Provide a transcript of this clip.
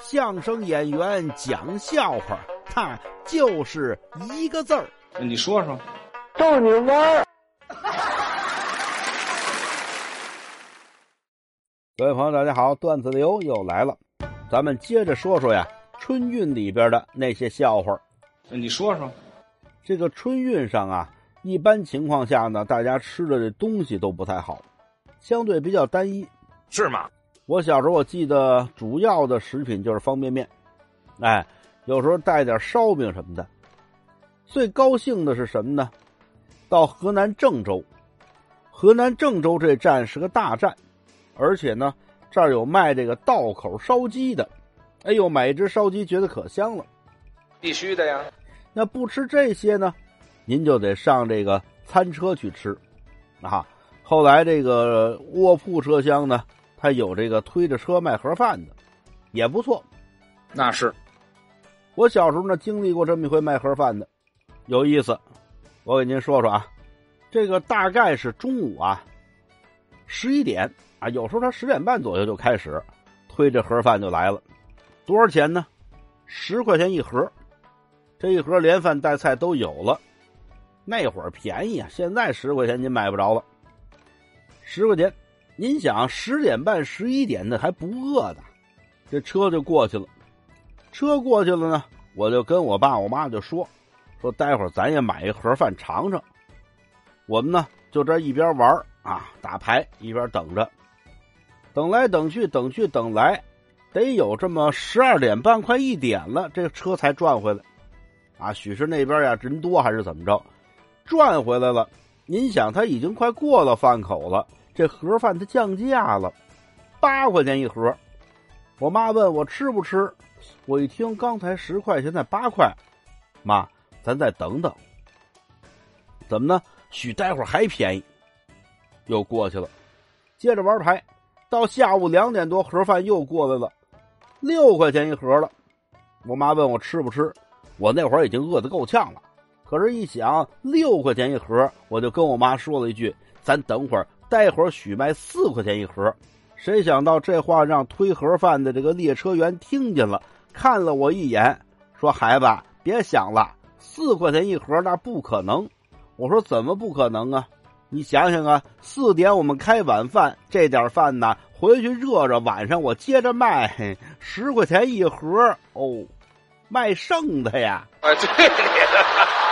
相声演员讲笑话，他就是一个字儿。你说说，逗你玩儿。各位朋友，大家好，段子流又来了，咱们接着说说呀，春运里边的那些笑话。你说说，这个春运上啊，一般情况下呢，大家吃的这东西都不太好，相对比较单一，是吗？我小时候我记得主要的食品就是方便面，哎，有时候带点烧饼什么的。最高兴的是什么呢？到河南郑州，河南郑州这站是个大站，而且呢这儿有卖这个道口烧鸡的。哎呦，买一只烧鸡觉得可香了，必须的呀。那不吃这些呢，您就得上这个餐车去吃，啊。后来这个卧铺车厢呢。还有这个推着车卖盒饭的，也不错。那是，我小时候呢经历过这么一回卖盒饭的，有意思。我给您说说啊，这个大概是中午啊，十一点啊，有时候他十点半左右就开始推着盒饭就来了。多少钱呢？十块钱一盒，这一盒连饭带菜都有了。那会儿便宜啊，现在十块钱您买不着了，十块钱。您想十点半、十一点的还不饿的，这车就过去了。车过去了呢，我就跟我爸我妈就说：“说待会儿咱也买一盒饭尝尝。”我们呢就这一边玩啊打牌，一边等着。等来等去，等去等来，得有这么十二点半快一点了，这车才转回来。啊，许是那边呀人多还是怎么着，转回来了。您想，他已经快过了饭口了。这盒饭它降价了，八块钱一盒。我妈问我吃不吃，我一听刚才十块，现在八块，妈，咱再等等。怎么呢？许待会儿还便宜。又过去了，接着玩牌，到下午两点多，盒饭又过来了，六块钱一盒了。我妈问我吃不吃，我那会儿已经饿得够呛了，可是，一想六块钱一盒，我就跟我妈说了一句：“咱等会儿。”待会儿许卖四块钱一盒，谁想到这话让推盒饭的这个列车员听见了，看了我一眼，说：“孩子，别想了，四块钱一盒那不可能。”我说：“怎么不可能啊？你想想啊，四点我们开晚饭，这点饭呢，回去热热，晚上我接着卖，十块钱一盒哦，卖剩的呀。”啊，对。